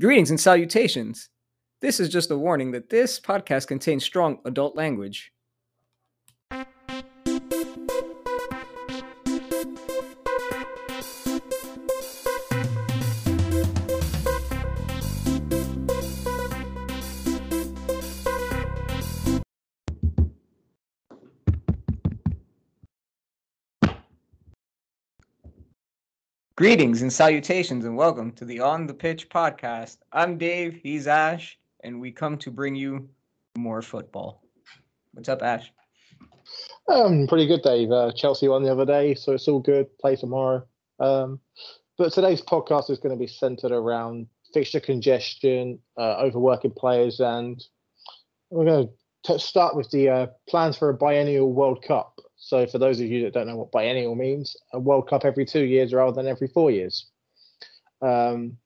Greetings and salutations. This is just a warning that this podcast contains strong adult language. Greetings and salutations, and welcome to the On the Pitch podcast. I'm Dave, he's Ash, and we come to bring you more football. What's up, Ash? Um, pretty good, Dave. Uh, Chelsea won the other day, so it's all good. Play tomorrow. Um, but today's podcast is going to be centered around fixture congestion, uh, overworking players, and we're going to start with the uh, plans for a biennial World Cup. So, for those of you that don't know what biennial means, a World Cup every two years rather than every four years. Um,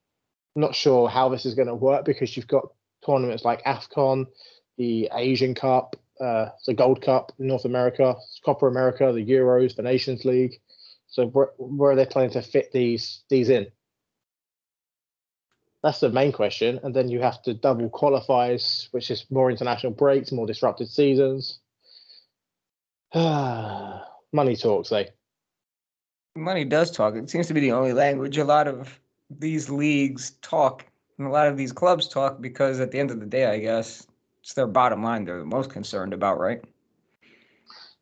not sure how this is going to work because you've got tournaments like AFCON, the Asian Cup, uh, the Gold Cup in North America, Copa America, the Euros, the Nations League. So, where, where are they planning to fit these these in? That's the main question. And then you have to double qualifiers, which is more international breaks, more disrupted seasons. Money talks, eh? Money does talk. It seems to be the only language a lot of these leagues talk and a lot of these clubs talk because at the end of the day, I guess it's their bottom line they're the most concerned about, right?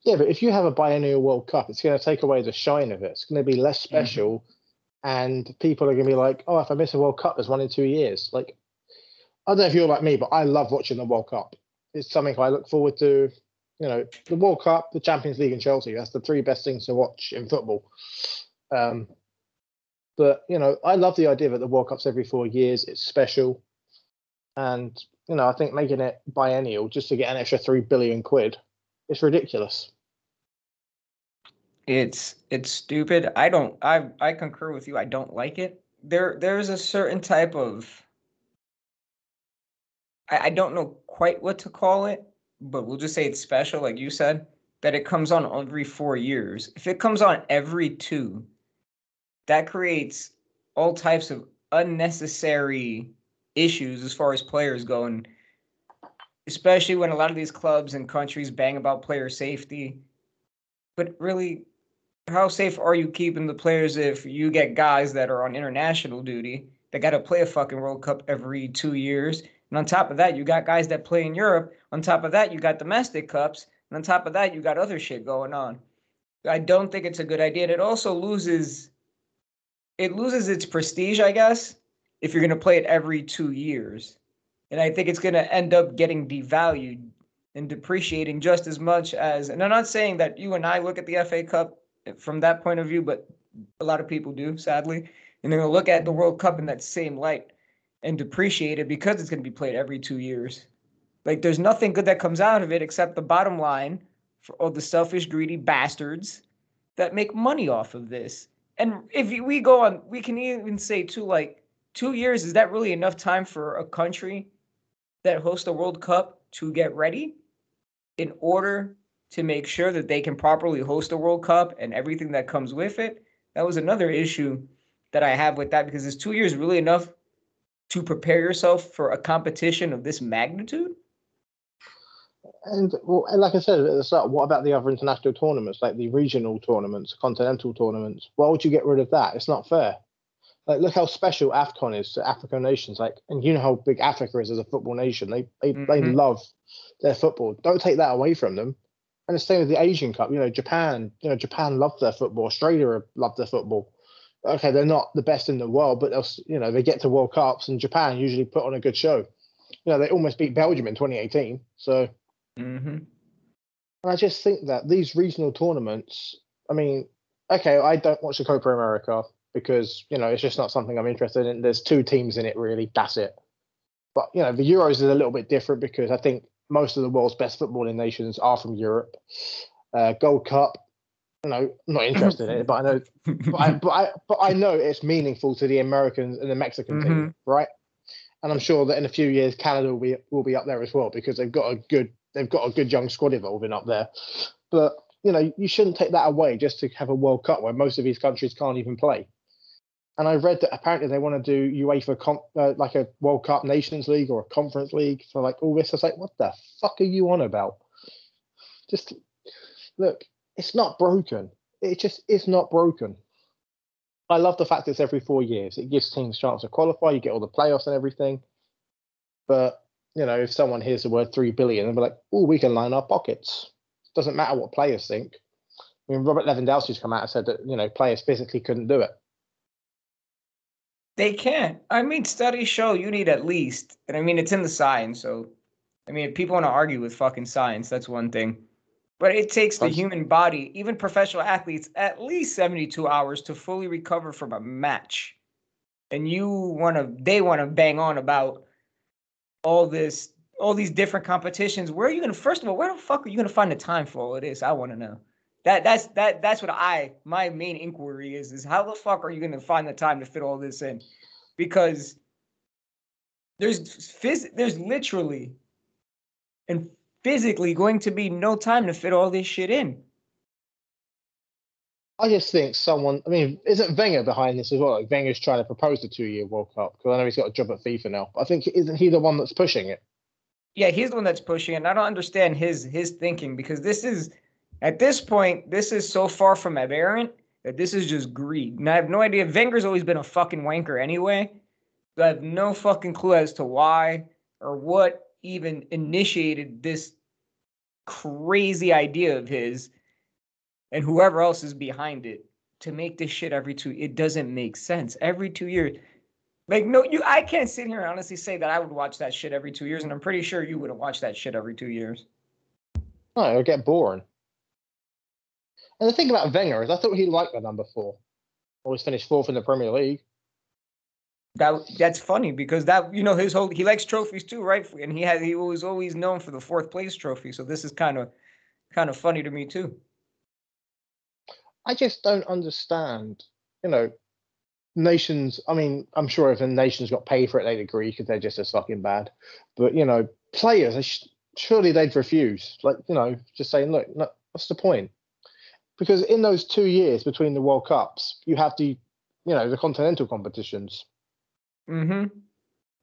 Yeah, but if you have a biennial World Cup, it's going to take away the shine of it. It's going to be less special, mm-hmm. and people are going to be like, "Oh, if I miss a World Cup, there's one in two years." Like, I don't know if you're like me, but I love watching the World Cup. It's something I look forward to you know, the World Cup, the Champions League, and Chelsea. That's the three best things to watch in football. Um, but you know, I love the idea that the World Cup's every four years. It's special, and you know, I think making it biennial just to get an extra three billion quid, it's ridiculous. It's it's stupid. I don't. I I concur with you. I don't like it. There there's a certain type of. I, I don't know quite what to call it but we'll just say it's special, like you said, that it comes on every four years. If it comes on every two, that creates all types of unnecessary issues as far as players go. And especially when a lot of these clubs and countries bang about player safety. But really, how safe are you keeping the players if you get guys that are on international duty that got to play a fucking World Cup every two years? And on top of that, you got guys that play in Europe. On top of that, you got domestic cups. And on top of that, you got other shit going on. I don't think it's a good idea. And it also loses it loses its prestige, I guess, if you're gonna play it every two years. And I think it's gonna end up getting devalued and depreciating just as much as and I'm not saying that you and I look at the FA Cup from that point of view, but a lot of people do, sadly. And they're gonna look at the World Cup in that same light and depreciate it because it's going to be played every two years. Like there's nothing good that comes out of it except the bottom line for all the selfish, greedy bastards that make money off of this. And if we go on, we can even say too, like two years is that really enough time for a country that hosts a World Cup to get ready in order to make sure that they can properly host a World Cup and everything that comes with it? That was another issue that I have with that because is two years really enough to prepare yourself for a competition of this magnitude? And well, like I said at the start, what about the other international tournaments, like the regional tournaments, continental tournaments? Why would you get rid of that? It's not fair. Like, look how special AFCON is to African nations. Like, and you know how big Africa is as a football nation. They they, mm-hmm. they love their football. Don't take that away from them. And the same with the Asian Cup. You know, Japan. You know, Japan loved their football. Australia loved their football okay, they're not the best in the world, but they'll, you know, they get to World Cups and Japan usually put on a good show. You know, they almost beat Belgium in 2018. So, mm-hmm. and I just think that these regional tournaments, I mean, okay, I don't watch the Copa America because, you know, it's just not something I'm interested in. There's two teams in it, really. That's it. But, you know, the Euros is a little bit different because I think most of the world's best footballing nations are from Europe. Uh, Gold Cup, no, not interested in it, but I know, but I, but I, but I know it's meaningful to the Americans and the Mexican mm-hmm. team, right? And I'm sure that in a few years, Canada will be will be up there as well because they've got a good they've got a good young squad evolving up there. But you know, you shouldn't take that away just to have a World Cup where most of these countries can't even play. And I read that apparently they want to do UEFA comp, uh, like a World Cup Nations League or a Conference League for like all this. I was like, what the fuck are you on about? Just look, it's not broken. It just is not broken. I love the fact that it's every four years. It gives teams chance to qualify. You get all the playoffs and everything. But you know, if someone hears the word three billion and be like, "Oh, we can line our pockets," doesn't matter what players think. I mean, Robert Lewandowski's come out and said that you know players physically couldn't do it. They can't. I mean, studies show you need at least, and I mean, it's in the science. So, I mean, if people want to argue with fucking science, that's one thing. But it takes the human body, even professional athletes, at least 72 hours to fully recover from a match. And you want to, they want to bang on about all this, all these different competitions. Where are you going to, first of all, where the fuck are you going to find the time for all of this? I want to know. That that's that that's what I my main inquiry is is how the fuck are you going to find the time to fit all this in? Because there's phys- there's literally and physically going to be no time to fit all this shit in. I just think someone. I mean, isn't Wenger behind this as well? Like Wenger's trying to propose the two-year World Cup because I know he's got a job at FIFA now. But I think isn't he the one that's pushing it? Yeah, he's the one that's pushing it. And I don't understand his his thinking because this is at this point this is so far from aberrant that this is just greed. And I have no idea. Wenger's always been a fucking wanker anyway. So I have no fucking clue as to why or what even initiated this crazy idea of his and whoever else is behind it to make this shit every two it doesn't make sense. Every two years like no you i can't sit here and honestly say that i would watch that shit every two years and i'm pretty sure you wouldn't watch that shit every two years. No it would get boring. And the thing about Wenger is i thought he liked the number four. Always finished fourth in the premier league that that's funny because that you know his whole he likes trophies too, right? And he had he was always known for the fourth place trophy. So this is kind of kind of funny to me too. I just don't understand. You know, nations. I mean, I'm sure if a nation's got paid for it, they'd agree because they're just as fucking bad. But you know, players, surely they'd refuse. Like you know, just saying, look, no, what's the point? Because in those two years between the World Cups, you have the, you know, the continental competitions Mm-hmm.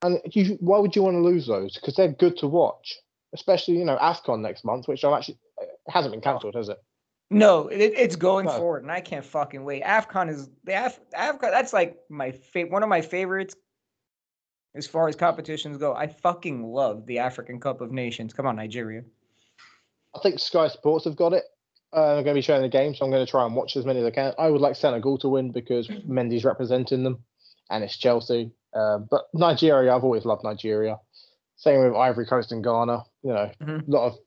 And you, why would you want to lose those? Because they're good to watch, especially you know Afcon next month, which I'm actually hasn't been cancelled, has it? No, it, it's going no. forward, and I can't fucking wait. Afcon is the Af, Afcon. That's like my fa- one of my favorites as far as competitions go. I fucking love the African Cup of Nations. Come on, Nigeria. I think Sky Sports have got it. Uh, I'm going to be showing the game, so I'm going to try and watch as many as I can. I would like Senegal to win because Mendy's representing them, and it's Chelsea. Uh, but Nigeria, I've always loved Nigeria. Same with Ivory Coast and Ghana. You know, mm-hmm. a lot of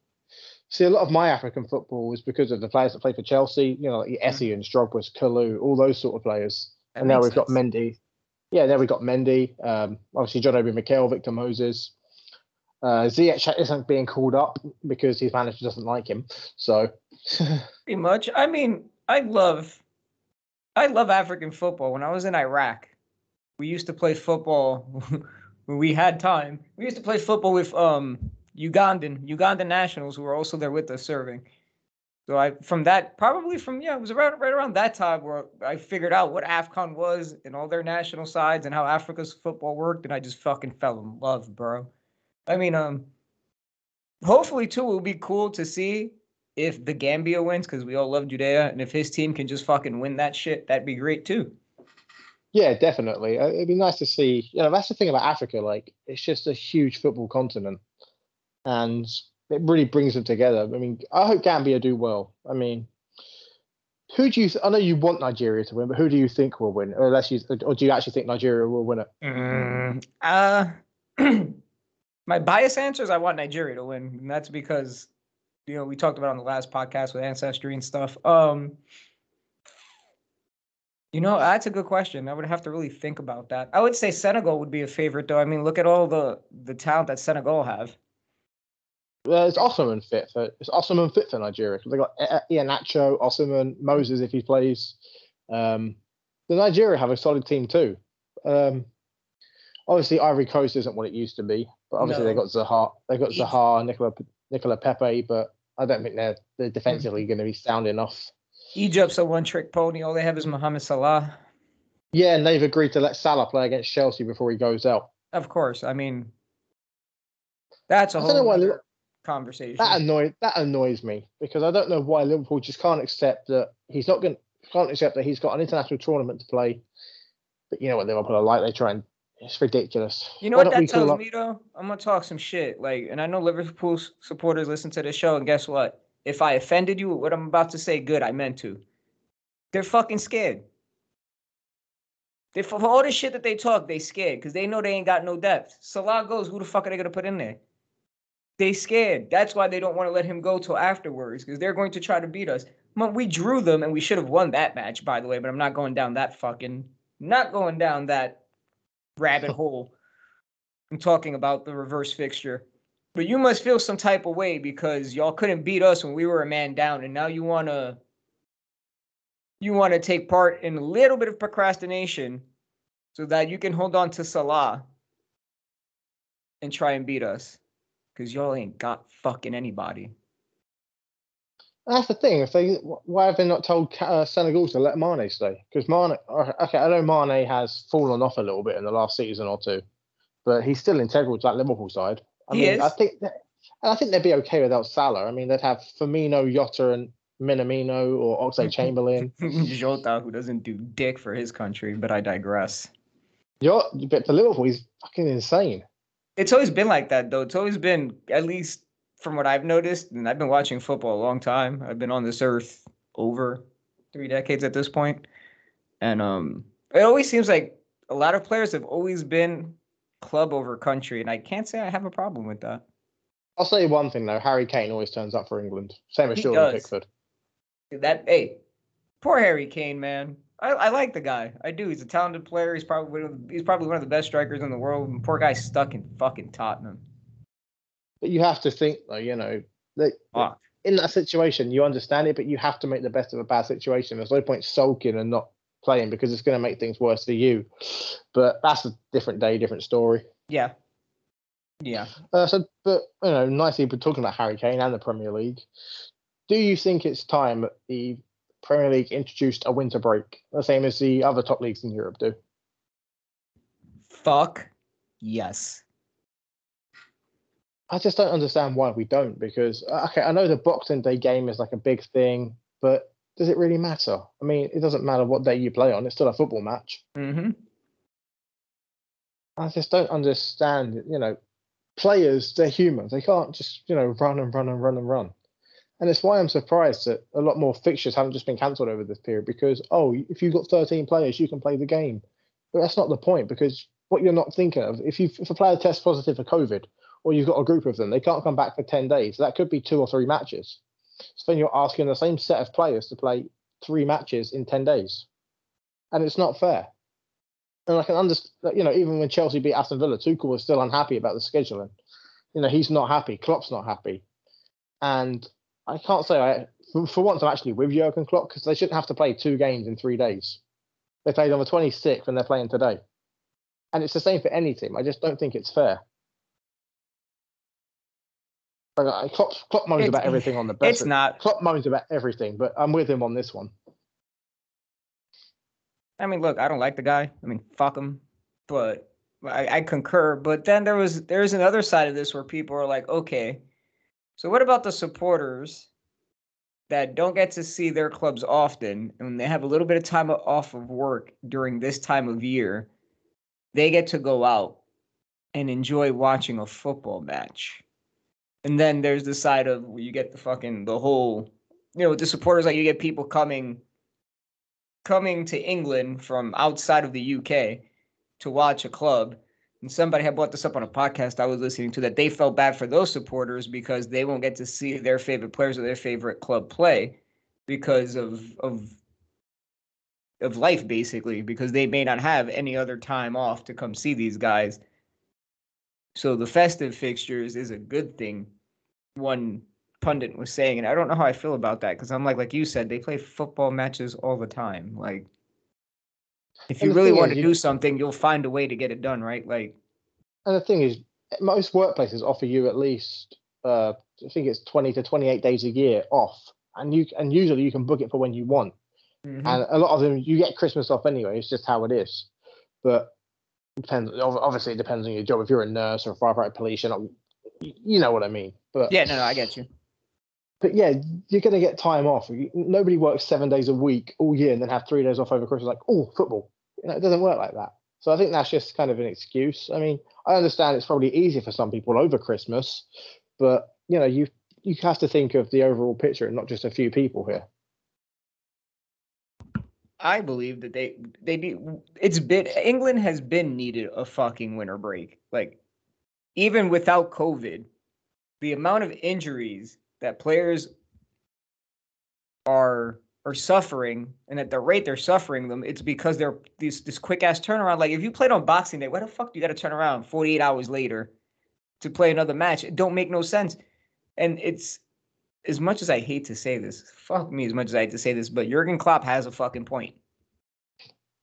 see a lot of my African football is because of the players that play for Chelsea. You know, like mm-hmm. Essien, Drogba's, Kalou, all those sort of players. That and now we've sense. got Mendy. Yeah, now we've got Mendy. Um, obviously, John Obi Mikel, Victor Moses. Uh, Ziyech isn't being called up because his manager doesn't like him. So, pretty much. I mean, I love, I love African football. When I was in Iraq, we used to play football when we had time. We used to play football with um Ugandan Ugandan nationals who were also there with us serving. So I from that probably from yeah it was around right around that time where I figured out what Afcon was and all their national sides and how Africa's football worked and I just fucking fell in love, bro. I mean um hopefully too it will be cool to see if the Gambia wins because we all love Judea and if his team can just fucking win that shit that'd be great too. Yeah, definitely. Uh, it'd be nice to see. You know, that's the thing about Africa. Like, it's just a huge football continent, and it really brings them together. I mean, I hope Gambia do well. I mean, who do you? Th- I know you want Nigeria to win, but who do you think will win? Or unless you, or do you actually think Nigeria will win it? Mm, uh, my bias answer is I want Nigeria to win, and that's because you know we talked about on the last podcast with ancestry and stuff. Um, you know, that's a good question. I would have to really think about that. I would say Senegal would be a favorite, though. I mean, look at all the the talent that Senegal have. Well, it's Osimhen fit for it's Osimhen fit for Nigeria. They got Iheanacho, Osimhen, Moses if he plays. Um, the Nigeria have a solid team too. Um, obviously, Ivory Coast isn't what it used to be, but obviously no. they got Zaha, they got Zaha, Nicola Nicola Pepe, but I don't think they're they're defensively mm-hmm. going to be sound enough Egypt's a one trick pony. All they have is Mohamed Salah. Yeah, and they've agreed to let Salah play against Chelsea before he goes out. Of course. I mean, that's a I whole why conversation. That annoys that annoys me because I don't know why Liverpool just can't accept that he's not going can't accept that he's got an international tournament to play. But you know what Liverpool are like; they try and it's ridiculous. You know Why what that tells up- me though? I'm gonna talk some shit. Like, and I know Liverpool supporters listen to this show, and guess what? If I offended you with what I'm about to say, good, I meant to. They're fucking scared. They for all the shit that they talk, they scared because they know they ain't got no depth. Salah goes, who the fuck are they gonna put in there? They scared. That's why they don't want to let him go till afterwards because they're going to try to beat us. We drew them and we should have won that match, by the way. But I'm not going down that fucking, not going down that rabbit hole. I'm talking about the reverse fixture. But you must feel some type of way because y'all couldn't beat us when we were a man down, and now you wanna you wanna take part in a little bit of procrastination so that you can hold on to Salah and try and beat us. Cause y'all ain't got fucking anybody. That's the thing. If they, why have they not told uh, Senegal to let Mane stay? Because Mane, uh, okay, I know Mane has fallen off a little bit in the last season or two, but he's still integral to that Liverpool side. I He mean, I think that, and I think they'd be okay without Salah. I mean, they'd have Firmino, Jota, and Minamino or Oxlade Chamberlain. Jota, who doesn't do dick for his country, but I digress. You're, but for Liverpool, he's fucking insane. It's always been like that though. It's always been at least from what I've noticed, and I've been watching football a long time. I've been on this earth over three decades at this point. And um it always seems like a lot of players have always been club over country, and I can't say I have a problem with that. I'll say one thing though: Harry Kane always turns up for England. Same as He Jordan does. Pickford. That hey, poor Harry Kane, man. I, I like the guy. I do. He's a talented player. He's probably one of the- he's probably one of the best strikers in the world. And poor guy's stuck in fucking Tottenham. But you have to think though, you know, that Fuck. in that situation, you understand it, but you have to make the best of a bad situation. There's no point sulking and not playing because it's going to make things worse for you. But that's a different day, different story. Yeah. Yeah. Uh, so, but you know, nicely, we're talking about Harry Kane and the Premier League. Do you think it's time that the Premier League introduced a winter break, the same as the other top leagues in Europe do? Fuck yes. I just don't understand why we don't. Because uh, okay, I know the Boxing Day game is like a big thing, but does it really matter? I mean, it doesn't matter what day you play on; it's still a football match. Mm-hmm. I just don't understand. You know, players they're humans; they can't just you know run and run and run and run. And it's why I'm surprised that a lot more fixtures haven't just been cancelled over this period. Because oh, if you've got 13 players, you can play the game. But that's not the point. Because what you're not thinking of, if you if a player tests positive for COVID, or you've got a group of them, they can't come back for 10 days. That could be two or three matches. So then you're asking the same set of players to play three matches in 10 days. And it's not fair. And I can understand, you know, even when Chelsea beat Aston Villa, Tuchel was still unhappy about the scheduling. You know, he's not happy. Klopp's not happy. And I can't say I, for, once, I'm actually with Jurgen Klopp because they shouldn't have to play two games in three days. They played on the 26th and they're playing today. And it's the same for any team. I just don't think it's fair. Like, I- uh, Klopp, Klopp moans It's- about everything on the best. It's not. Klopp moans about everything, but I'm with him on this one. I mean, look, I don't like the guy. I mean, fuck him. But I, I concur. But then there was there's another side of this where people are like, okay, so what about the supporters that don't get to see their clubs often and they have a little bit of time off of work during this time of year? They get to go out and enjoy watching a football match. And then there's the side of where you get the fucking the whole, you know, the supporters like you get people coming coming to England from outside of the UK to watch a club. And somebody had brought this up on a podcast I was listening to that they felt bad for those supporters because they won't get to see their favorite players or their favorite club play because of of of life basically because they may not have any other time off to come see these guys. So the festive fixtures is a good thing. One pundit was saying, and I don't know how I feel about that because I'm like, like you said, they play football matches all the time. Like, if you really want is, to do something, you'll find a way to get it done, right? Like, And the thing is, most workplaces offer you at least, uh, I think it's 20 to 28 days a year off, and you and usually you can book it for when you want. Mm-hmm. And a lot of them, you get Christmas off anyway. It's just how it is. But depends. Obviously, it depends on your job. If you're a nurse or a firefighter, police, you're not. You know what I mean. But yeah, no, no, I get you. But yeah, you're going to get time off. Nobody works seven days a week all year and then have three days off over Christmas. Like, oh, football. You know, it doesn't work like that. So I think that's just kind of an excuse. I mean, I understand it's probably easier for some people over Christmas, but you know, you you have to think of the overall picture and not just a few people here. I believe that they they do. It's been England has been needed a fucking winter break. Like even without COVID, the amount of injuries that players are are suffering and at the rate they're suffering them, it's because they're this this quick ass turnaround. Like if you played on Boxing Day, why the fuck do you got to turn around 48 hours later to play another match? It don't make no sense. And it's as much as I hate to say this, fuck me as much as I hate to say this, but Jurgen Klopp has a fucking point.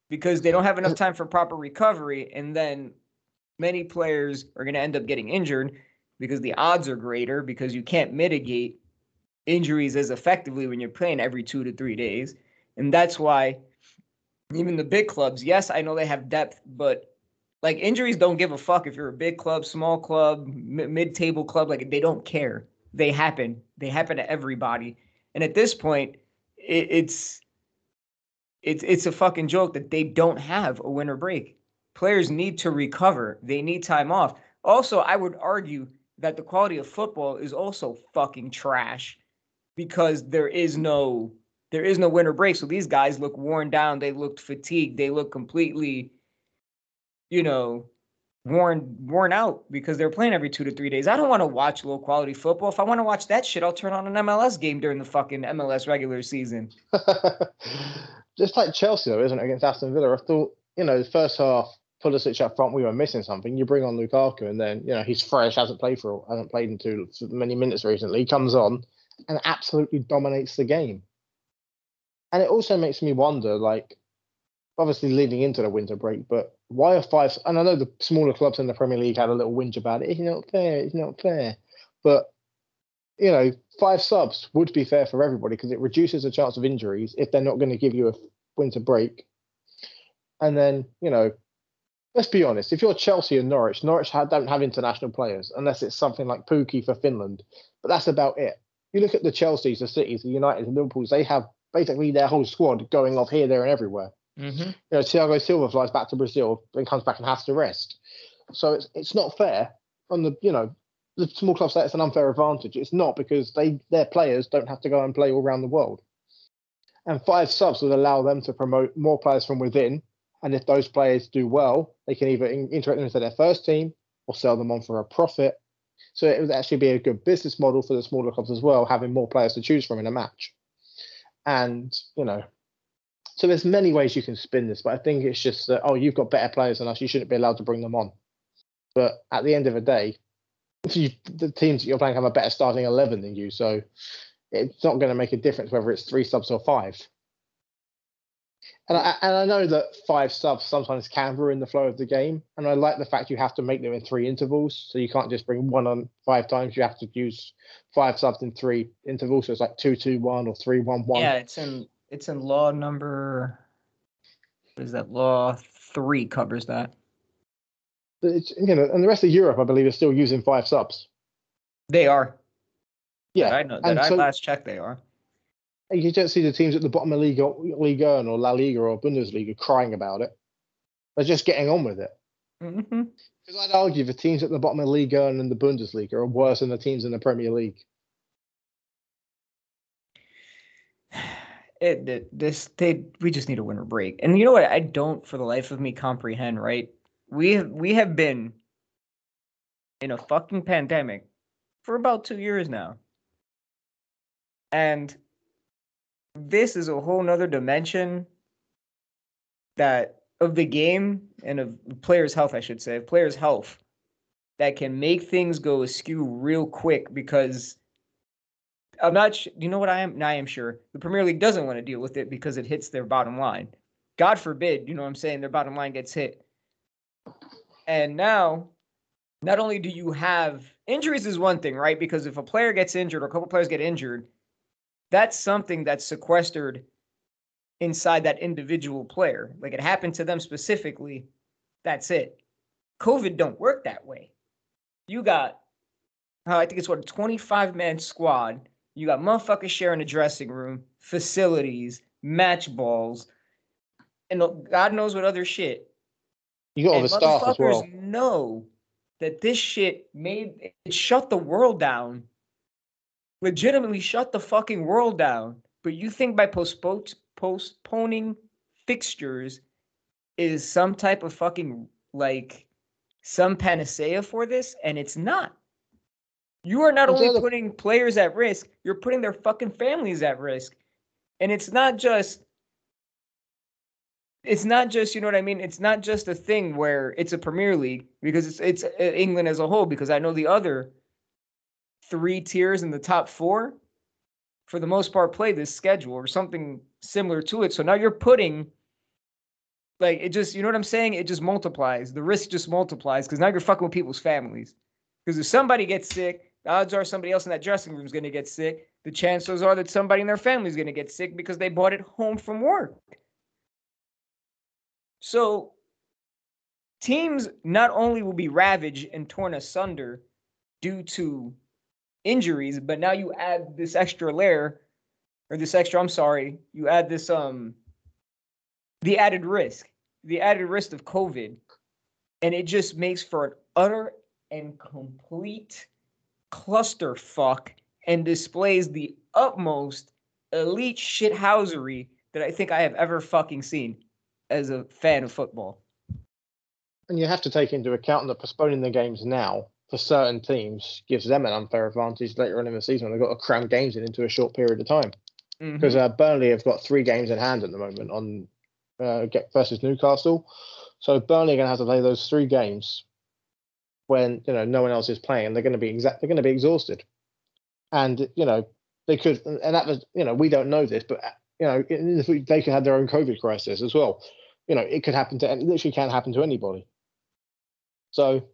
Because they don't have enough time for proper recovery, and then many players are going to end up getting injured because the odds are greater because you can't mitigate injuries as effectively when you're playing every two to three days. And that's why even the big clubs, yes, I know they have depth, but like injuries don't give a fuck if you're a big club, small club, mid-table club. Like they don't care. They happen. They happen to everybody. And at this point, it, it's it's it's a fucking joke that they don't have a winter break. Players need to recover. They need time off. Also, I would argue that the quality of football is also fucking trash because there is no there is no winter break. So these guys look worn down. They looked fatigued. They look completely, you know, worn worn out because they're playing every two to three days. I don't want to watch low quality football. If I want to watch that shit, I'll turn on an MLS game during the fucking MLS regular season. Just like Chelsea, though, isn't it, against Aston Villa? I thought, you know, the first half, Pulisic up front, we were missing something. You bring on Lukaku, and then you know he's fresh, hasn't played for hasn't played in too many minutes recently. He comes on, and absolutely dominates the game. And it also makes me wonder, like, obviously leading into the winter break, but why are five? And I know the smaller clubs in the Premier League had a little whinge about it. It's not fair. It's not fair. But you know, five subs would be fair for everybody because it reduces the chance of injuries if they're not going to give you a winter break. And then, you know, let's be honest, if you're Chelsea and Norwich, Norwich don't have international players unless it's something like Pukki for Finland, but that's about it you look at the Chelseas, the Cities, the United, the Liverpools, they have basically their whole squad going off here, there, and everywhere. Mm-hmm. You know, Thiago Silva flies back to Brazil, and comes back and has to rest. So it's it's not fair on the you know the small clubs say it's an unfair advantage. It's not because they their players don't have to go and play all around the world. And five subs would allow them to promote more players from within. And if those players do well, they can either integrate them into their first team or sell them on for a profit so it would actually be a good business model for the smaller clubs as well, having more players to choose from in a match. And, you know, so there's many ways you can spin this, but I think it's just that, oh, you've got better players than us, you shouldn't be allowed to bring them on. But at the end of the day, you, the teams that you're playing have a better starting 11 than you. So it's not going to make a difference whether it's three subs or five. And I, and I know that five subs sometimes can ruin the flow of the game. And I like the fact you have to make them in three intervals. So you can't just bring one on five times. You have to use five subs in three intervals. So it's like two, two, one or three, one, one. Yeah, it's in it's in law number what is that? Law three covers that. It's you know, and the rest of Europe, I believe, is still using five subs. They are. Yeah, that I know that and I so, last checked. They are you don't see the teams at the bottom of Liga, Liga or La Liga or Bundesliga crying about it. They're just getting on with it. Because mm-hmm. I'd argue the teams at the bottom of Liga and in the Bundesliga are worse than the teams in the Premier League. It, it this they we just need a winter break, and you know what? I don't for the life of me comprehend. Right? We have we have been in a fucking pandemic for about two years now, and this is a whole nother dimension that of the game and of players' health, I should say, of players' health that can make things go askew real quick because I'm not sh- you know what I am I am sure the Premier League doesn't want to deal with it because it hits their bottom line. God forbid, you know what I'm saying, their bottom line gets hit. And now not only do you have injuries is one thing, right? Because if a player gets injured or a couple players get injured, that's something that's sequestered inside that individual player. Like it happened to them specifically. That's it. COVID don't work that way. You got, uh, I think it's what a 25 man squad. You got motherfuckers sharing a dressing room, facilities, match balls, and God knows what other shit. You got all the staff as well. know that this shit made it shut the world down. Legitimately shut the fucking world down. But you think by postpone, postponing fixtures is some type of fucking like some panacea for this, and it's not. You are not only putting players at risk, you're putting their fucking families at risk. And it's not just it's not just you know what I mean. It's not just a thing where it's a Premier League because it's it's uh, England as a whole. Because I know the other three tiers in the top four, for the most part, play this schedule or something similar to it. So now you're putting like it just you know what I'm saying. It just multiplies. The risk just multiplies because now you're fucking with people's families. Because if somebody gets sick, the odds are somebody else in that dressing room is going to get sick. The chances are that somebody in their family is going to get sick because they bought it home from work. So teams not only will be ravaged and torn asunder due to injuries, but now you add this extra layer or this extra, I'm sorry, you add this um the added risk, the added risk of COVID. And it just makes for an utter and complete clusterfuck and displays the utmost elite shithousery that I think I have ever fucking seen as a fan of football. And you have to take into account that postponing the games now for certain teams gives them an unfair advantage later on in the season when they've got to cram games in into a short period of time. Because mm-hmm. uh, Burnley have got three games in hand at the moment on uh, versus Newcastle, so Burnley are going to have to play those three games when you know no one else is playing. They're going to be exact. They're going to be exhausted, and you know they could. And that was you know we don't know this, but you know they could have their own COVID crisis as well. You know it could happen to. It literally can happen to anybody. So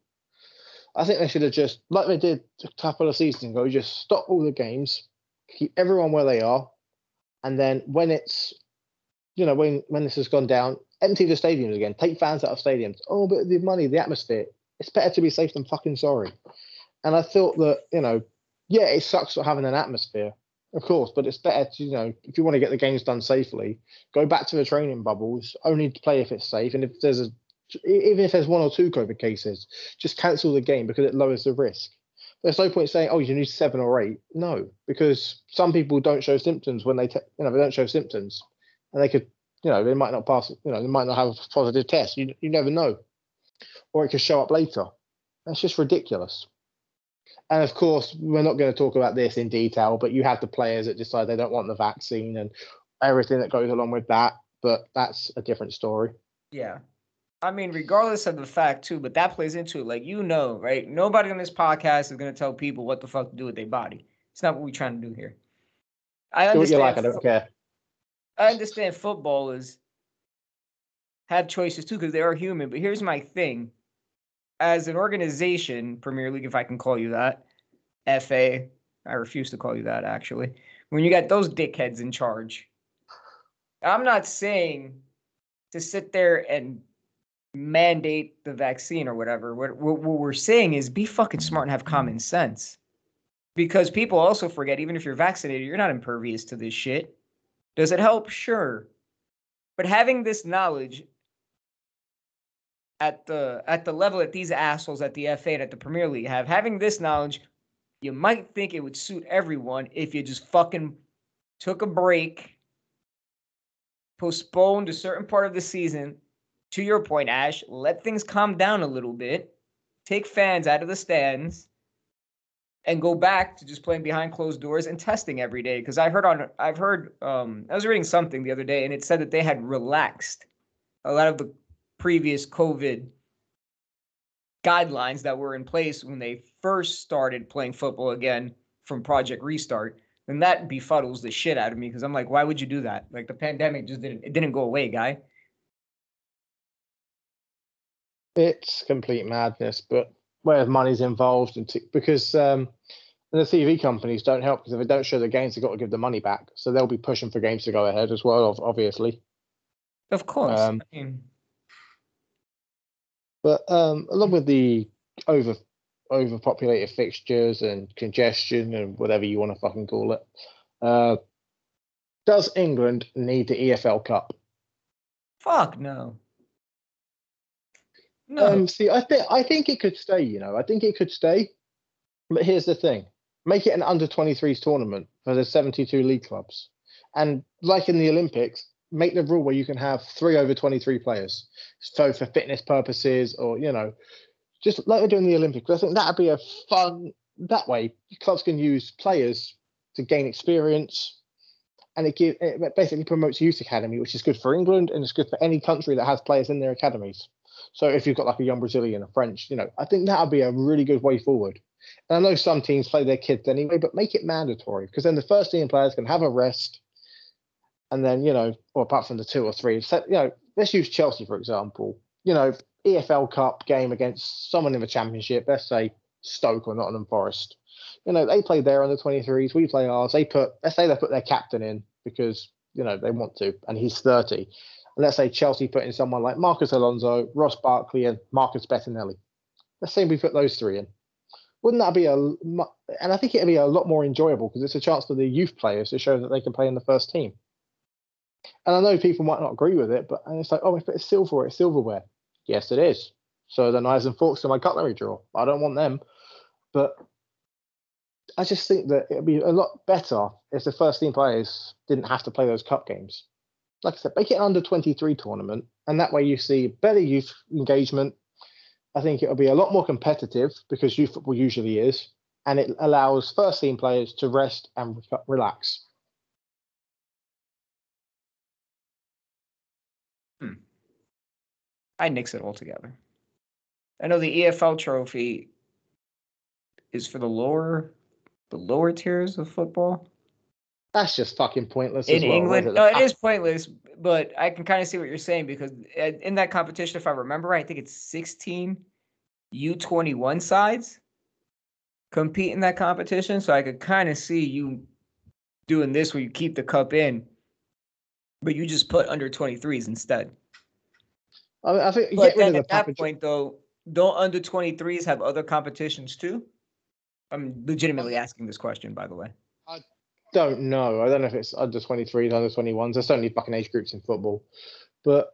I think they should have just, like they did a couple of seasons ago, just stop all the games, keep everyone where they are, and then when it's, you know, when when this has gone down, empty the stadiums again, take fans out of stadiums. Oh, but the money, the atmosphere. It's better to be safe than fucking sorry. And I thought that, you know, yeah, it sucks not having an atmosphere, of course, but it's better to, you know, if you want to get the games done safely, go back to the training bubbles, only play if it's safe. And if there's a even if there's one or two COVID cases, just cancel the game because it lowers the risk. There's no point saying, "Oh, you need seven or eight. No, because some people don't show symptoms when they, te- you know, they don't show symptoms, and they could, you know, they might not pass, you know, they might not have a positive test. You you never know, or it could show up later. That's just ridiculous. And of course, we're not going to talk about this in detail, but you have the players that decide they don't want the vaccine and everything that goes along with that. But that's a different story. Yeah, I mean, regardless of the fact too, but that plays into it. Like you know, right? Nobody on this podcast is gonna tell people what the fuck to do with their body. It's not what we're trying to do here. I understand. Do what you like. I don't care. I understand footballers have choices too because they are human. But here's my thing: as an organization, Premier League, if I can call you that, FA, I refuse to call you that actually. When you got those dickheads in charge, I'm not saying to sit there and mandate the vaccine or whatever. What, what, what we're saying is be fucking smart and have common sense. Because people also forget, even if you're vaccinated, you're not impervious to this shit. Does it help? Sure. But having this knowledge at the at the level that these assholes at the FA at the Premier League have, having this knowledge, you might think it would suit everyone if you just fucking took a break, postponed a certain part of the season, to your point, Ash, let things calm down a little bit, take fans out of the stands, and go back to just playing behind closed doors and testing every day. Because I heard on, I've heard, um, I was reading something the other day, and it said that they had relaxed a lot of the previous COVID guidelines that were in place when they first started playing football again from Project Restart. And that befuddles the shit out of me because I'm like, why would you do that? Like the pandemic just didn't, it didn't go away, guy. it's complete madness. But where money's involved, and t- because um, And the TV companies don't help because if they don't show the games, they've got to give the money back. So they'll be pushing for games to go ahead as well, obviously. Of course. Um, I mean, But um, along with the over overpopulated fixtures and congestion and whatever you want to fucking call it, uh, does England need the EFL Cup? fuck no. No. Um, see, I think I think it could stay. You know, I think it could stay. But here's the thing: make it an under 23s tournament for the 72 league clubs, and like in the Olympics, make the rule where you can have three over 23 players. So for fitness purposes, or you know, just like they do in the Olympics. I think that'd be a fun. That way, clubs can use players to gain experience, and it, give, it basically promotes youth academy, which is good for England and it's good for any country that has players in their academies. So if you've got like a young Brazilian, a French, you know, I think that would be a really good way forward. And I know some teams play their kids anyway, but make it mandatory because then the first team players can have a rest, and then you know, or apart from the two or three, so, you know, let's use Chelsea for example. You know, EFL Cup game against someone in the Championship, let's say Stoke or Nottingham Forest. You know, they play their under 23s, we play ours. They put, let's say they put their captain in because you know they want to, and he's 30. And let's say Chelsea put in someone like Marcos Alonso, Ross Barkley, and Marcus Bettinelli. Let's say we put those three in. Wouldn't that be a? And I think it'd be a lot more enjoyable because it's a chance for the youth players to show that they can play in the first team. And I know people might not agree with it, but and it's like, oh, if it's silverware, it's silverware. Yes, it is. So the knives and forks in my cutlery drawer. I don't want them. But I just think that it'd be a lot better if the first team players didn't have to play those cup games. Like I said, make it an under 23 tournament, and that way you see better youth engagement. I think it'll be a lot more competitive because youth football usually is, and it allows first team players to rest and re- relax. I nix it altogether. I know the EFL trophy is for the lower the lower tiers of football That's just fucking pointless. in as well. England. What No, is it it? is pointless, but I can kind of see what you're saying because uh, in that competition, if I remember right, I think it's 16 U21 sides compete in that competition. So I could kind of see you doing this where you keep the cup in, but you just put under 23s instead. I, mean, I think you But get rid of then at that package. point, though, don't under 23s have other competitions too? I'm legitimately asking this question, by the way. I don't know. I don't know if it's under 23s, under 21s. There's certainly fucking age groups in football. But,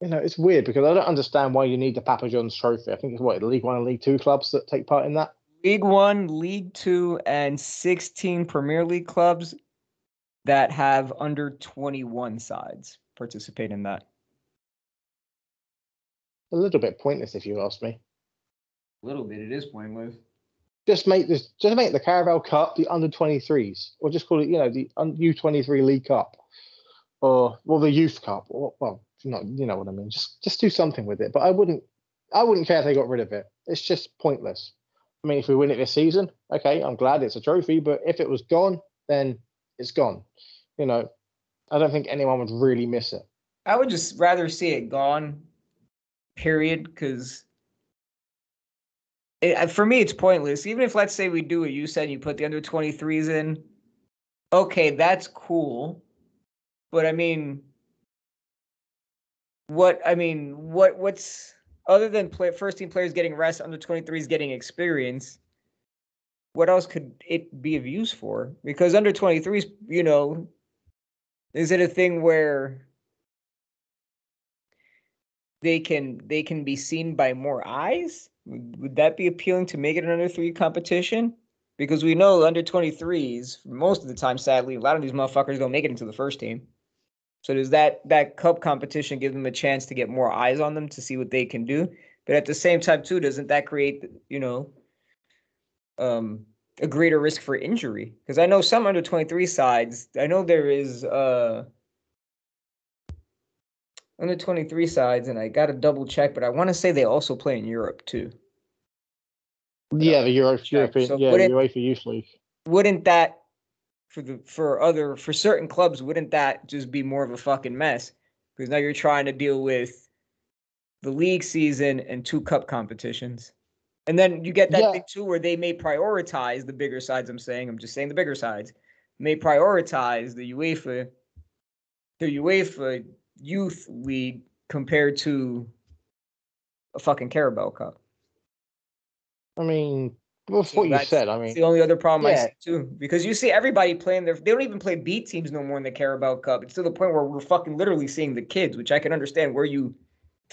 you know, it's weird because I don't understand why you need the Papa John's trophy. I think it's what, League One and League Two clubs that take part in that? League One, League Two, and 16 Premier League clubs that have under 21 sides participate in that. A little bit pointless, if you ask me. A little bit, it is pointless. Just make this, just make the Carabao Cup the under 23s, or just call it, you know, the U23 League Cup, or well, the Youth Cup, or well, not, you know what I mean. Just, just do something with it. But I wouldn't, I wouldn't care if they got rid of it. It's just pointless. I mean, if we win it this season, okay, I'm glad it's a trophy. But if it was gone, then it's gone. You know, I don't think anyone would really miss it. I would just rather see it gone, period, because for me, it's pointless. Even if, let's say, we do what you said, you put the under 23s in, okay, that's cool. But I mean, what, I mean, what, what's, other than play, first team players getting rest, under 23s getting experience, what else could it be of use for? Because under 23s, you know, is it a thing where they can they can be seen by more eyes? Would, that be appealing to make it an under three competition? Because we know under 23s, most of the time, sadly, a lot of these motherfuckers don't make it into the first team. So does that that cup competition give them a chance to get more eyes on them to see what they can do? But at the same time, too, doesn't that create you know um a greater risk for injury? Because I know some under 23 sides, I know there is uh under 23 sides, and I got to double check, but I want to say they also play in Europe too. Yeah, the Euro, check. European, So yeah, would the it- UEFA Youth League. Wouldn't that for the for other for certain clubs, wouldn't that just be more of a fucking mess? Because now you're trying to deal with the league season and two cup competitions. And then you get that Yeah. thing too where they may prioritize the bigger sides. I'm saying, I'm just saying the bigger sides may prioritize the UEFA, the UEFA Youth League compared to a fucking Carabao Cup. I mean, with So what you said, I mean, the only other problem I yeah. see too, because you see everybody playing their. They don't even play B teams no more in the Carabao Cup. It's to the point where we're fucking literally seeing the kids, which I can understand where you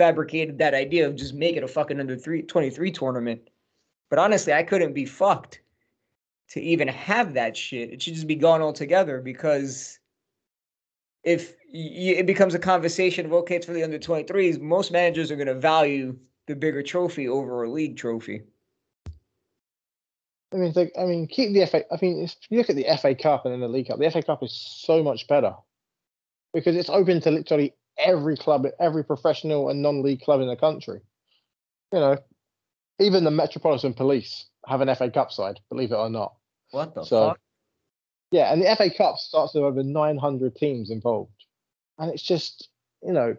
fabricated that idea of just make it a fucking under three, 23 tournament. But honestly, I couldn't be fucked to even have that shit. It should just be gone altogether because if it becomes a conversation of okay, it's for the under 23s, most managers are going to value the bigger trophy over a league trophy. I mean, like, I mean, keep the FA. I mean, if you look at the FA Cup and then the League Cup, the FA Cup is so much better because it's open to literally every club, every professional and non-league club in the country. You know, even the Metropolitan Police have an FA Cup side, believe it or not. What the So- fuck? Yeah, and the FA Cup starts with over 900 teams involved, and it's just, you know,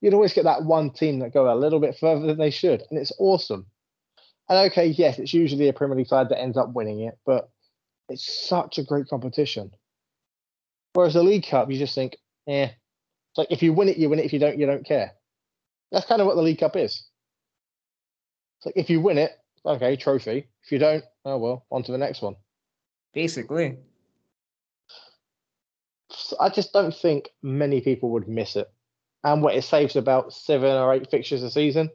you'd always get that one team that go a little bit further than they should, and it's awesome. And okay, yes, it's usually a Premier League side that ends up winning it, but it's such a great competition. Whereas the League Cup, you just think, eh, it's like if you win it, you win it. If you don't, you don't care. That's kind of what the League Cup is. It's like if you win it, okay, trophy. If you don't, oh well, on to the next one. Basically. I just don't think many people would miss it. And what it saves about seven or eight fixtures a season.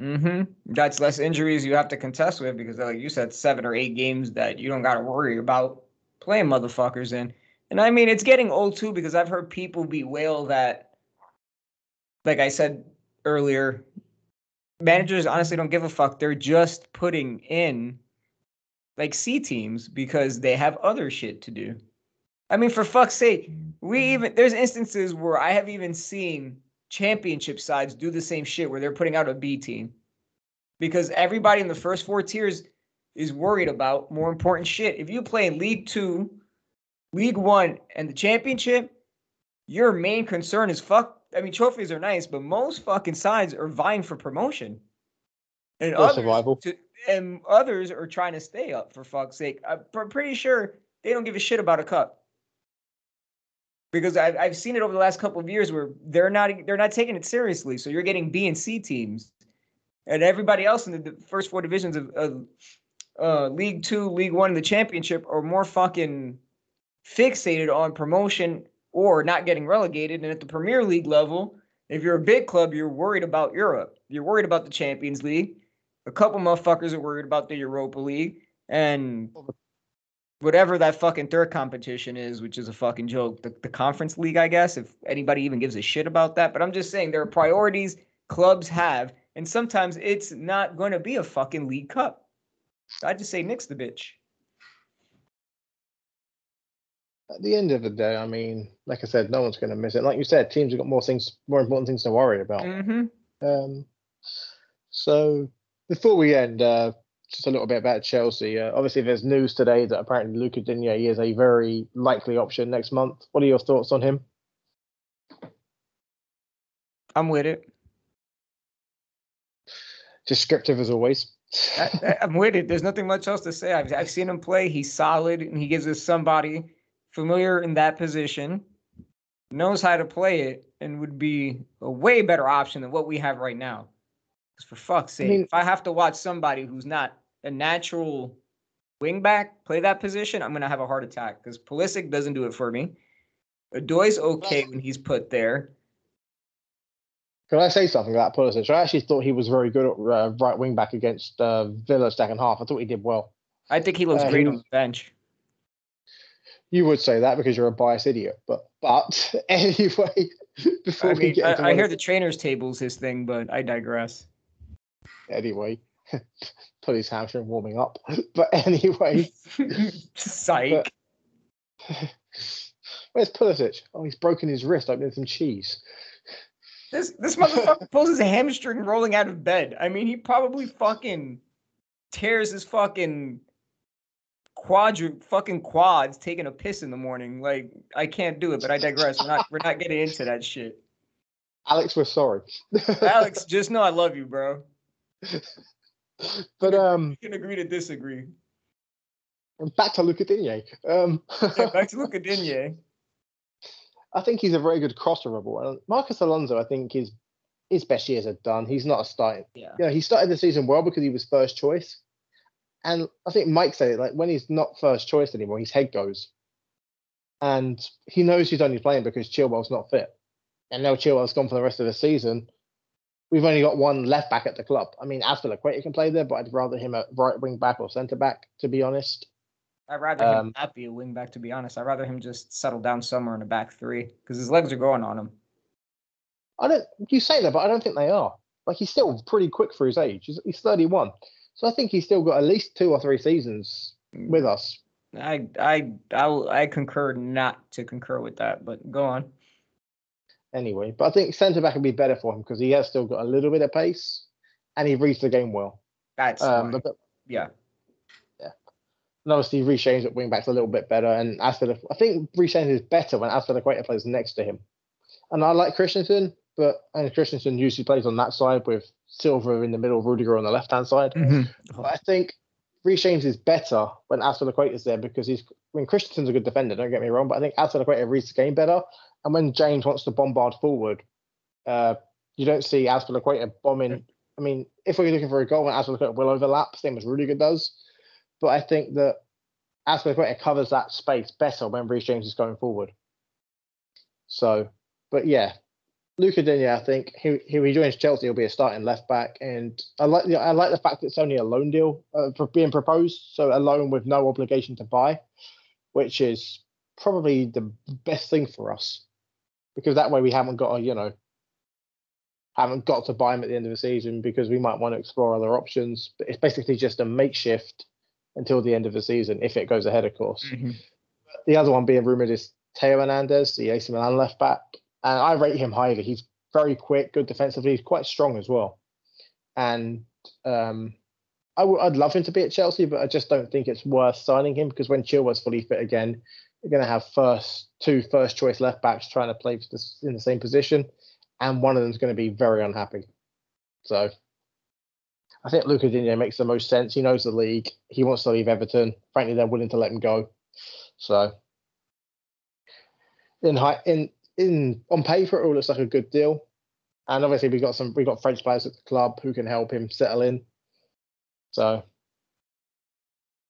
Mm-hmm. That's less injuries you have to contest with because, like you said, seven or eight games that you don't got to worry about playing motherfuckers in. And I mean, it's getting old too because I've heard people bewail that, like I said earlier, managers honestly don't give a fuck. They're just putting in like C teams because they have other shit to do. I mean, for fuck's sake, we mm-hmm. even there's instances where I have even seen championship sides do the same shit where they're putting out a B team because everybody in the first four tiers is worried about more important shit. If you play in League Two, League One, and the championship, your main concern is fuck. I mean, trophies are nice, but most fucking sides are vying for promotion, and Or others to, and others are trying to stay up. For fuck's sake, I'm pretty sure they don't give a shit about a cup because I've I've seen it over the last couple of years where they're not they're not taking it seriously. So you're getting B and C teams, and everybody else in the, the first four divisions of, of uh, League Two, League One, and the Championship are more fucking fixated on promotion or not getting relegated. And at the Premier League level, if you're a big club, you're worried about Europe. You're worried about the Champions League. A couple motherfuckers are worried about the Europa League and whatever that fucking third competition is, which is a fucking joke. The, the conference league, I guess, if anybody even gives a shit about that. But I'm just saying there are priorities clubs have, and sometimes it's not going to be a fucking league cup. I just say nix the bitch. At the end of the day, I mean, like I said, no one's going to miss it. Like you said, teams have got more things, more important things to worry about. Mm-hmm. Um, so before we end, uh, just a little bit about Chelsea. Uh, obviously, there's news today that apparently Luca Digne is a very likely option next month. What are your thoughts on him? I'm with it. Descriptive as always. I, I'm with it. There's nothing much else to say. I've, I've seen him play. He's solid, and he gives us somebody familiar in that position, knows how to play it, and would be a way better option than what we have right now. Because for fuck's sake, mean- if I have to watch somebody who's not a natural wing back play that position, I'm gonna have a heart attack because Pulisic doesn't do it for me. Odoi's okay when he's put there. Can I say something about Pulisic? I actually thought he was very good at uh, right wing back against uh, Villa second half. I thought he did well. I think he looks Uh, he great on the bench. You would say that because you're a biased idiot, but but anyway, before I we mean, get into I, I hear the trainer's table's his thing, but I digress. anyway, put his hamstring warming up. But anyway, Psych. where's Pulisic? Oh, he's broken his wrist opening some cheese. This this motherfucker pulls his hamstring rolling out of bed. I mean, he probably fucking tears his fucking quadru fucking quads taking a piss in the morning. Like I can't do it, but I digress. We're not we're not getting into that shit. Alex, we're sorry. Alex, just know I love you, bro. but um, we can agree to disagree. Back to Luca Digne. Um, yeah, back to Luca Digne. I think he's a very good crosser crossover. Marcos Alonso, I think, is his best years are done. He's not a starting. Yeah. You know, he started the season well because he was first choice. And I think Mike said it like when he's not first choice anymore, his head goes. And he knows he's only playing because Chilwell's not fit. And now Chilwell's gone for the rest of the season. We've only got one left back at the club. I mean, Azpilicueta can play there, but I'd rather him at right wing back or centre back, to be honest. I'd rather um, him not be a wing back, to be honest. I'd rather him just settle down somewhere in a back three because his legs are going on him. I don't. You say that, but I don't think they are. Like he's still pretty quick for his age. He's, he's 31, so I think he's still got at least two or three seasons mm. with us. I I I I concur not to concur with that, but go on. Anyway, but I think centre back would be better for him because he has still got a little bit of pace, and he reads the game well. That's um, but, yeah. And obviously, Reece James at wing back's a little bit better. And Aston, I think James is better when Azpilicueta plays next to him. And I like Christensen, but and Christensen usually plays on that side with Silva in the middle, Rudiger on the left hand side. Mm-hmm. I think Reece James is better when Azpilicueta is there because he's. I mean, Christensen's a good defender. Don't get me wrong, but I think Azpilicueta reads the game better. And when James wants to bombard forward, uh, you don't see Azpilicueta bombing. I mean, if we're looking for a goal, when Azpilicueta will overlap, same as Rudiger does. But I think that Azpilicueta covers that space better when Reece James is going forward. So, but yeah, Luca Digne, I think he, he, he joins Chelsea, he'll be a starting left back, and I like the I like the fact that it's only a loan deal uh, for being proposed, so a loan with no obligation to buy, which is probably the best thing for us, because that way we haven't got a you know haven't got to buy him at the end of the season because we might want to explore other options. But it's basically just a makeshift until the end of the season, if it goes ahead, of course. Mm-hmm. The other one being rumored is Theo Hernandez, the AC Milan left back. And I rate him highly. He's very quick, good defensively. He's quite strong as well. And um, i w- I'd love him to be at Chelsea, but I just don't think it's worth signing him because when Chilwell's fully fit again, you're going to have first two first choice left backs trying to play this, in the same position, and one of them's going to be very unhappy. So I think Luca Digne makes the most sense. He knows the league. He wants to leave Everton. Frankly, they're willing to let him go. So, in high, in in on paper, it all looks like a good deal. And obviously, we got some we got French players at the club who can help him settle in. So,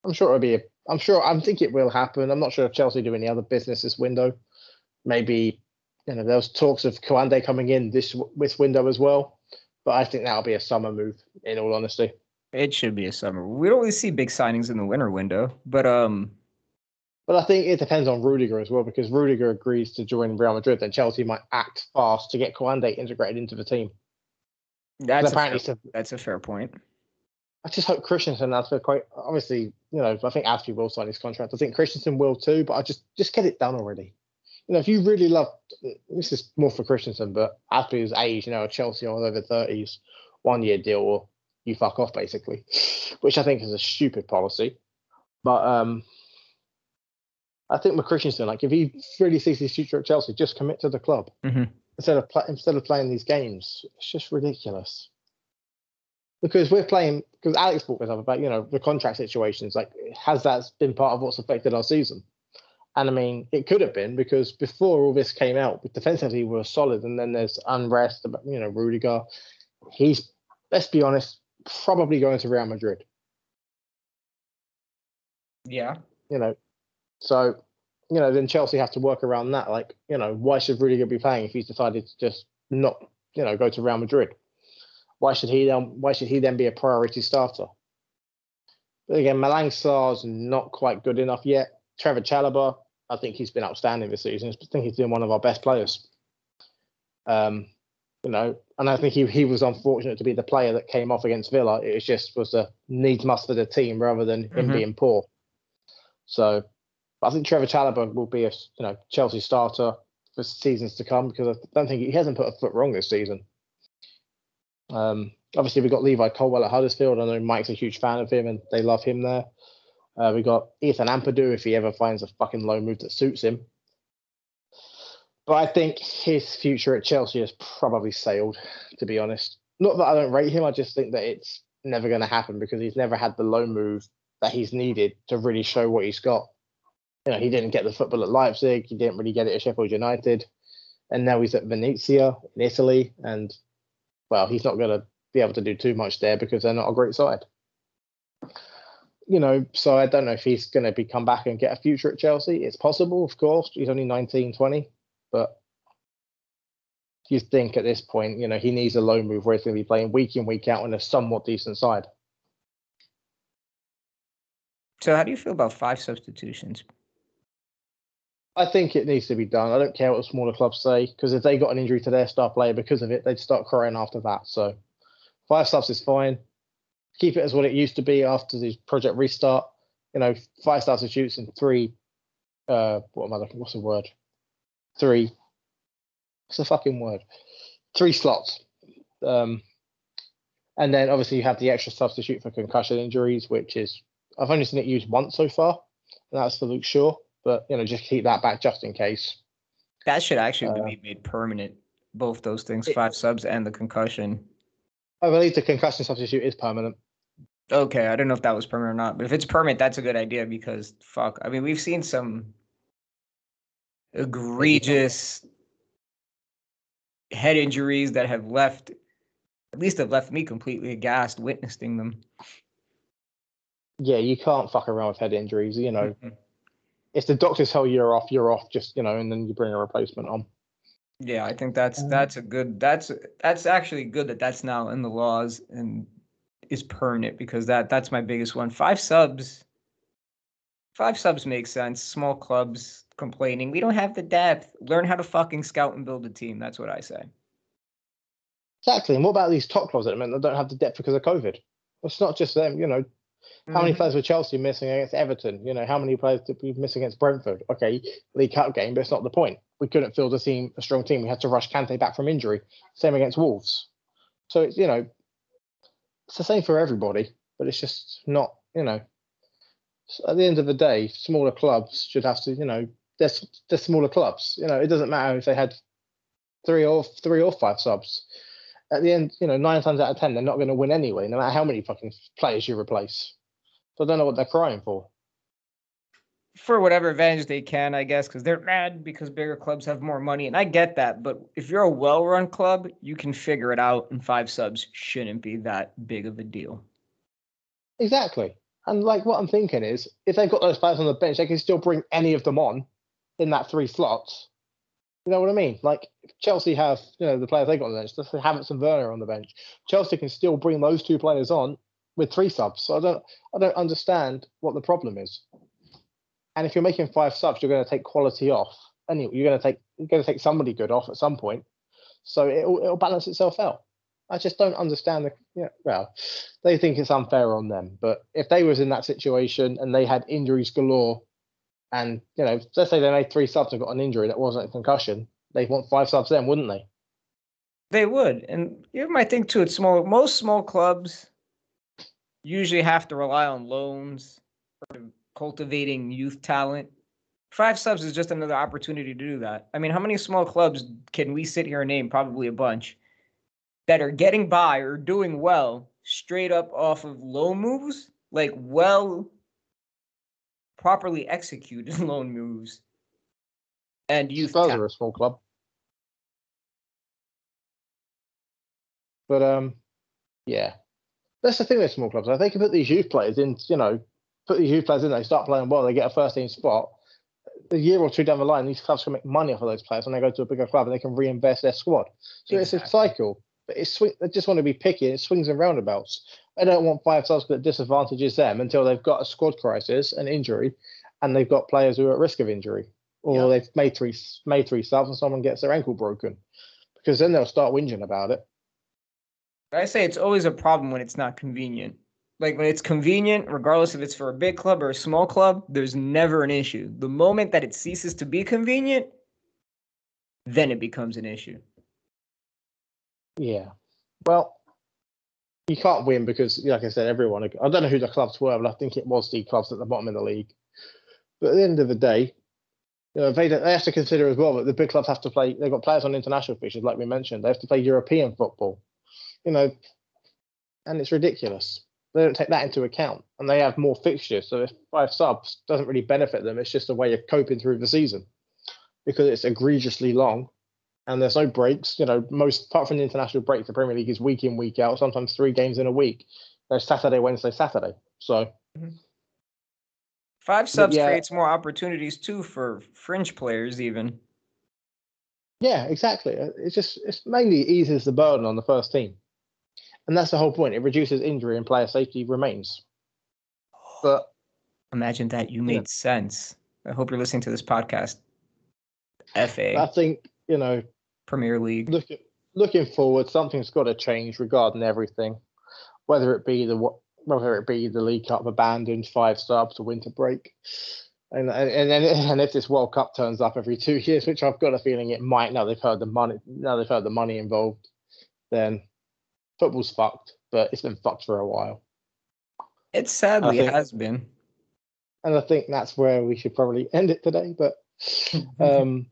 I'm sure it'll be. A, I'm sure. I think it will happen. I'm not sure if Chelsea do any other business this window. Maybe you know was talks of Koundé coming in this this window as well. But I think that'll be a summer move, in all honesty. It should be a summer. We don't really see big signings in the winter window, but um. But I think it depends on Rudiger as well, because Rudiger agrees to join Real Madrid, then Chelsea might act fast to get Koundé integrated into the team. That's a fair, that's a fair point. I just hope Christensen has quite obviously, you know, I think Aspie will sign his contract. I think Christensen will too, but I just just get it done already you know, if you really love this is more for Christensen, but his age, you know, Chelsea or over thirties, one year deal or you fuck off basically, which I think is a stupid policy. But um I think with Christensen, like if he really sees his future at Chelsea, just commit to the club mm-hmm. instead of instead of playing these games. It's just ridiculous because we're playing because Alex brought this up about you know the contract situations. Like, has that been part of what's affected our season? And I mean, it could have been because before all this came out, defensively we were solid, and then there's unrest about you know Rudiger. He's let's be honest, probably going to Real Madrid. Yeah. You know, so you know then Chelsea have to work around that. Like you know, why should Rudiger be playing if he's decided to just not you know go to Real Madrid? Why should he then? Why should he then be a priority starter? But again, Malang Sarr's not quite good enough yet. Trevor Chalobah, I think he's been outstanding this season. I think he's been one of our best players. Um, you know, and I think he he was unfortunate to be the player that came off against Villa. It was just was a needs must for the team rather than him mm-hmm. being poor. So, I think Trevor Chalobah will be a you know Chelsea starter for seasons to come because I don't think he hasn't put a foot wrong this season. Um, obviously, we've got Levi Colwill at Huddersfield. I know Mike's a huge fan of him and they love him there. Uh, we got Ethan Ampadu if he ever finds a fucking low move that suits him. But I think his future at Chelsea has probably sailed, to be honest. not that I don't rate him. I just think that it's never going to happen because he's never had the low move that he's needed to really show what he's got. You know, he didn't get the football at Leipzig. He didn't really get it at Sheffield United, and now he's at Venezia in Italy. And well, he's not going to be able to do too much there because they're not a great side. You know, so I don't know if he's going to be come back and get a future at Chelsea. It's possible, of course. He's only 19, 20, but you think at this point, you know, he needs a loan move where he's going to be playing week in, week out on a somewhat decent side. So, how do you feel about five substitutions? I think it needs to be done. I don't care what the smaller clubs say because if they got an injury to their star player because of it, they'd start crying after that. So, five subs is fine. Keep it as what it used to be after the project restart. You know, five substitutes and three. Uh, what am I looking? What's the word? Three What's the fucking word? Three slots. Um, and then obviously you have the extra substitute for concussion injuries, which is I've only seen it used once so far, and that's for Luke Shaw. But you know, just keep that back just in case. That should actually uh, be made permanent. Both those things, it, five subs and the concussion. I believe the concussion substitute is permanent. Okay, I don't know if that was permanent or not, but if it's permanent, that's a good idea because fuck. I mean, we've seen some egregious head injuries that have left, at least have left me completely aghast witnessing them. Yeah, you can't fuck around with head injuries. You know, mm-hmm. If the doctors tell you you're off, you're off. Just you know, and then you bring a replacement on. Yeah, I think that's um, that's a good. That's that's actually good that that's now in the laws and is permanent because that that's my biggest one. Five subs. Five subs make sense. Small clubs complaining. We don't have the depth. Learn how to fucking scout and build a team. That's what I say. Exactly. And what about these top clubs that that don't have the depth because of COVID? It's not just them. You know, how mm-hmm. many players were Chelsea missing against Everton? You know, how many players did we miss against Brentford? Okay, League Cup game, but it's not the point. We couldn't field a team, a strong team. We had to rush Kante back from injury. Same against Wolves. So it's you know, it's the same for everybody, but it's just not. You know, at the end of the day, smaller clubs should have to you know they're, they're smaller clubs. You know, it doesn't matter if they had three or three or five subs. At the end, you know, nine times out of ten, they're not going to win anyway, no matter how many fucking players you replace. So I don't know what they're crying for. For whatever advantage they can, I guess, because they're mad because bigger clubs have more money, and I get that. But if you're a well-run club, you can figure it out, and five subs shouldn't be that big of a deal. Exactly. And like what I'm thinking is, if they've got those players on the bench, they can still bring any of them on in that three slots. You know what I mean? Like Chelsea have, you know, the players they got on the bench. They have Havertz and Werner on the bench. Chelsea can still bring those two players on with three subs. So I don't, I don't understand what the problem is. And if you're making five subs, you're going to take quality off. Anyway, you're going to take, you're going to take somebody good off at some point. So it'll, it'll balance itself out. I just don't understand the. Yeah, well, they think it's unfair on them, but if they was in that situation and they had injuries galore and you know, let's say they made three subs and got an injury that wasn't a concussion, they want five subs then, wouldn't they? They would, and you might think too. It's small. Most small clubs usually have to rely on loans or cultivating youth talent. Five subs is just another opportunity to do that. I mean, how many small clubs can we sit here and name? Probably a bunch that are getting by or doing well straight up off of loan moves, like well properly executed loan moves and youth. Spurs are a small club. But um, yeah, that's the thing with small clubs. I think you put these youth players in, you know, put these youth players in, they start playing well, they get a first team spot. A year or two down the line, these clubs can make money off of those players when they go to a bigger club and they can reinvest their squad. So exactly. it's a cycle. But it's swing, they just want to be picky. It swings and roundabouts. I don't want five subs that disadvantages them until they've got a squad crisis, an injury, and they've got players who are at risk of injury, or yep. they've made three made three subs and someone gets their ankle broken, because then they'll start whinging about it. I say it's always a problem when it's not convenient. Like when it's convenient, regardless if it's for a big club or a small club, there's never an issue. The moment that it ceases to be convenient, then it becomes an issue. Yeah. Well, you can't win because, like I said, everyone. I don't know who the clubs were, but I think it was the clubs at the bottom of the league. But at the end of the day, you know, they, they have to consider as well that the big clubs have to play. They've got players on international fixtures, like we mentioned. They have to play European football. you know, and it's ridiculous. They don't take that into account, and they have more fixtures. So if five subs doesn't really benefit them, it's just a way of coping through the season because it's egregiously long, and there's no breaks. You know, most apart from the international break, the Premier League is week in, week out. Sometimes three games in a week. There's Saturday, Wednesday, Saturday. So. Mm-hmm. Five subs yeah. creates more opportunities too for fringe players, even. Yeah, exactly. It's just it's mainly eases the burden on the first team, and that's the whole point. It reduces injury and player safety remains. But imagine that you made yeah. sense. I hope you're listening to this podcast. FA. I think you know Premier League. Looking looking forward, something's got to change regarding everything, whether it be the whether it be the League Cup abandoned five subs, a winter break, and and and, and if this World Cup turns up every two years, which I've got a feeling it might. Now they've heard the money. Now they've heard the money involved. Then football's fucked, but it's been fucked for a while. It sadly think, has been. And I think that's where we should probably end it today. But um,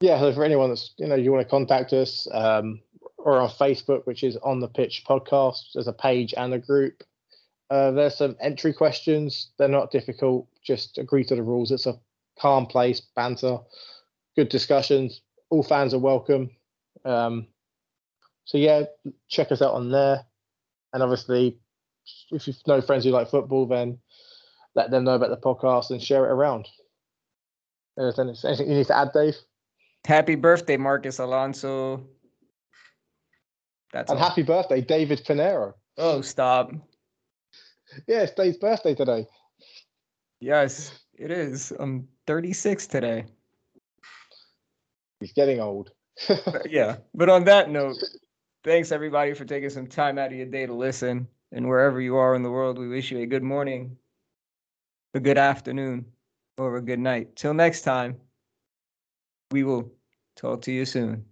yeah, so for anyone that's you know you want to contact us, um, or on Facebook, which is on the pitch podcast. There's a page and a group. Uh, there's some entry questions. They're not difficult. Just agree to the rules. It's a calm place, banter, good discussions. All fans are welcome. Um, so yeah, check us out on there. And obviously, if you know friends who like football, then let them know about the podcast and share it around. Anything, anything you need to add, Dave? Happy birthday, Marcos Alonso. That's and all. happy birthday, David Pinero. Oh, stop. Yeah, it's Dave's birthday today. Yes, it is. I'm 36 today. He's getting old. yeah. But on that note, thanks everybody for taking some time out of your day to listen. And wherever you are in the world, we wish you a good morning, a good afternoon, or a good night. Till next time, we will talk to you soon.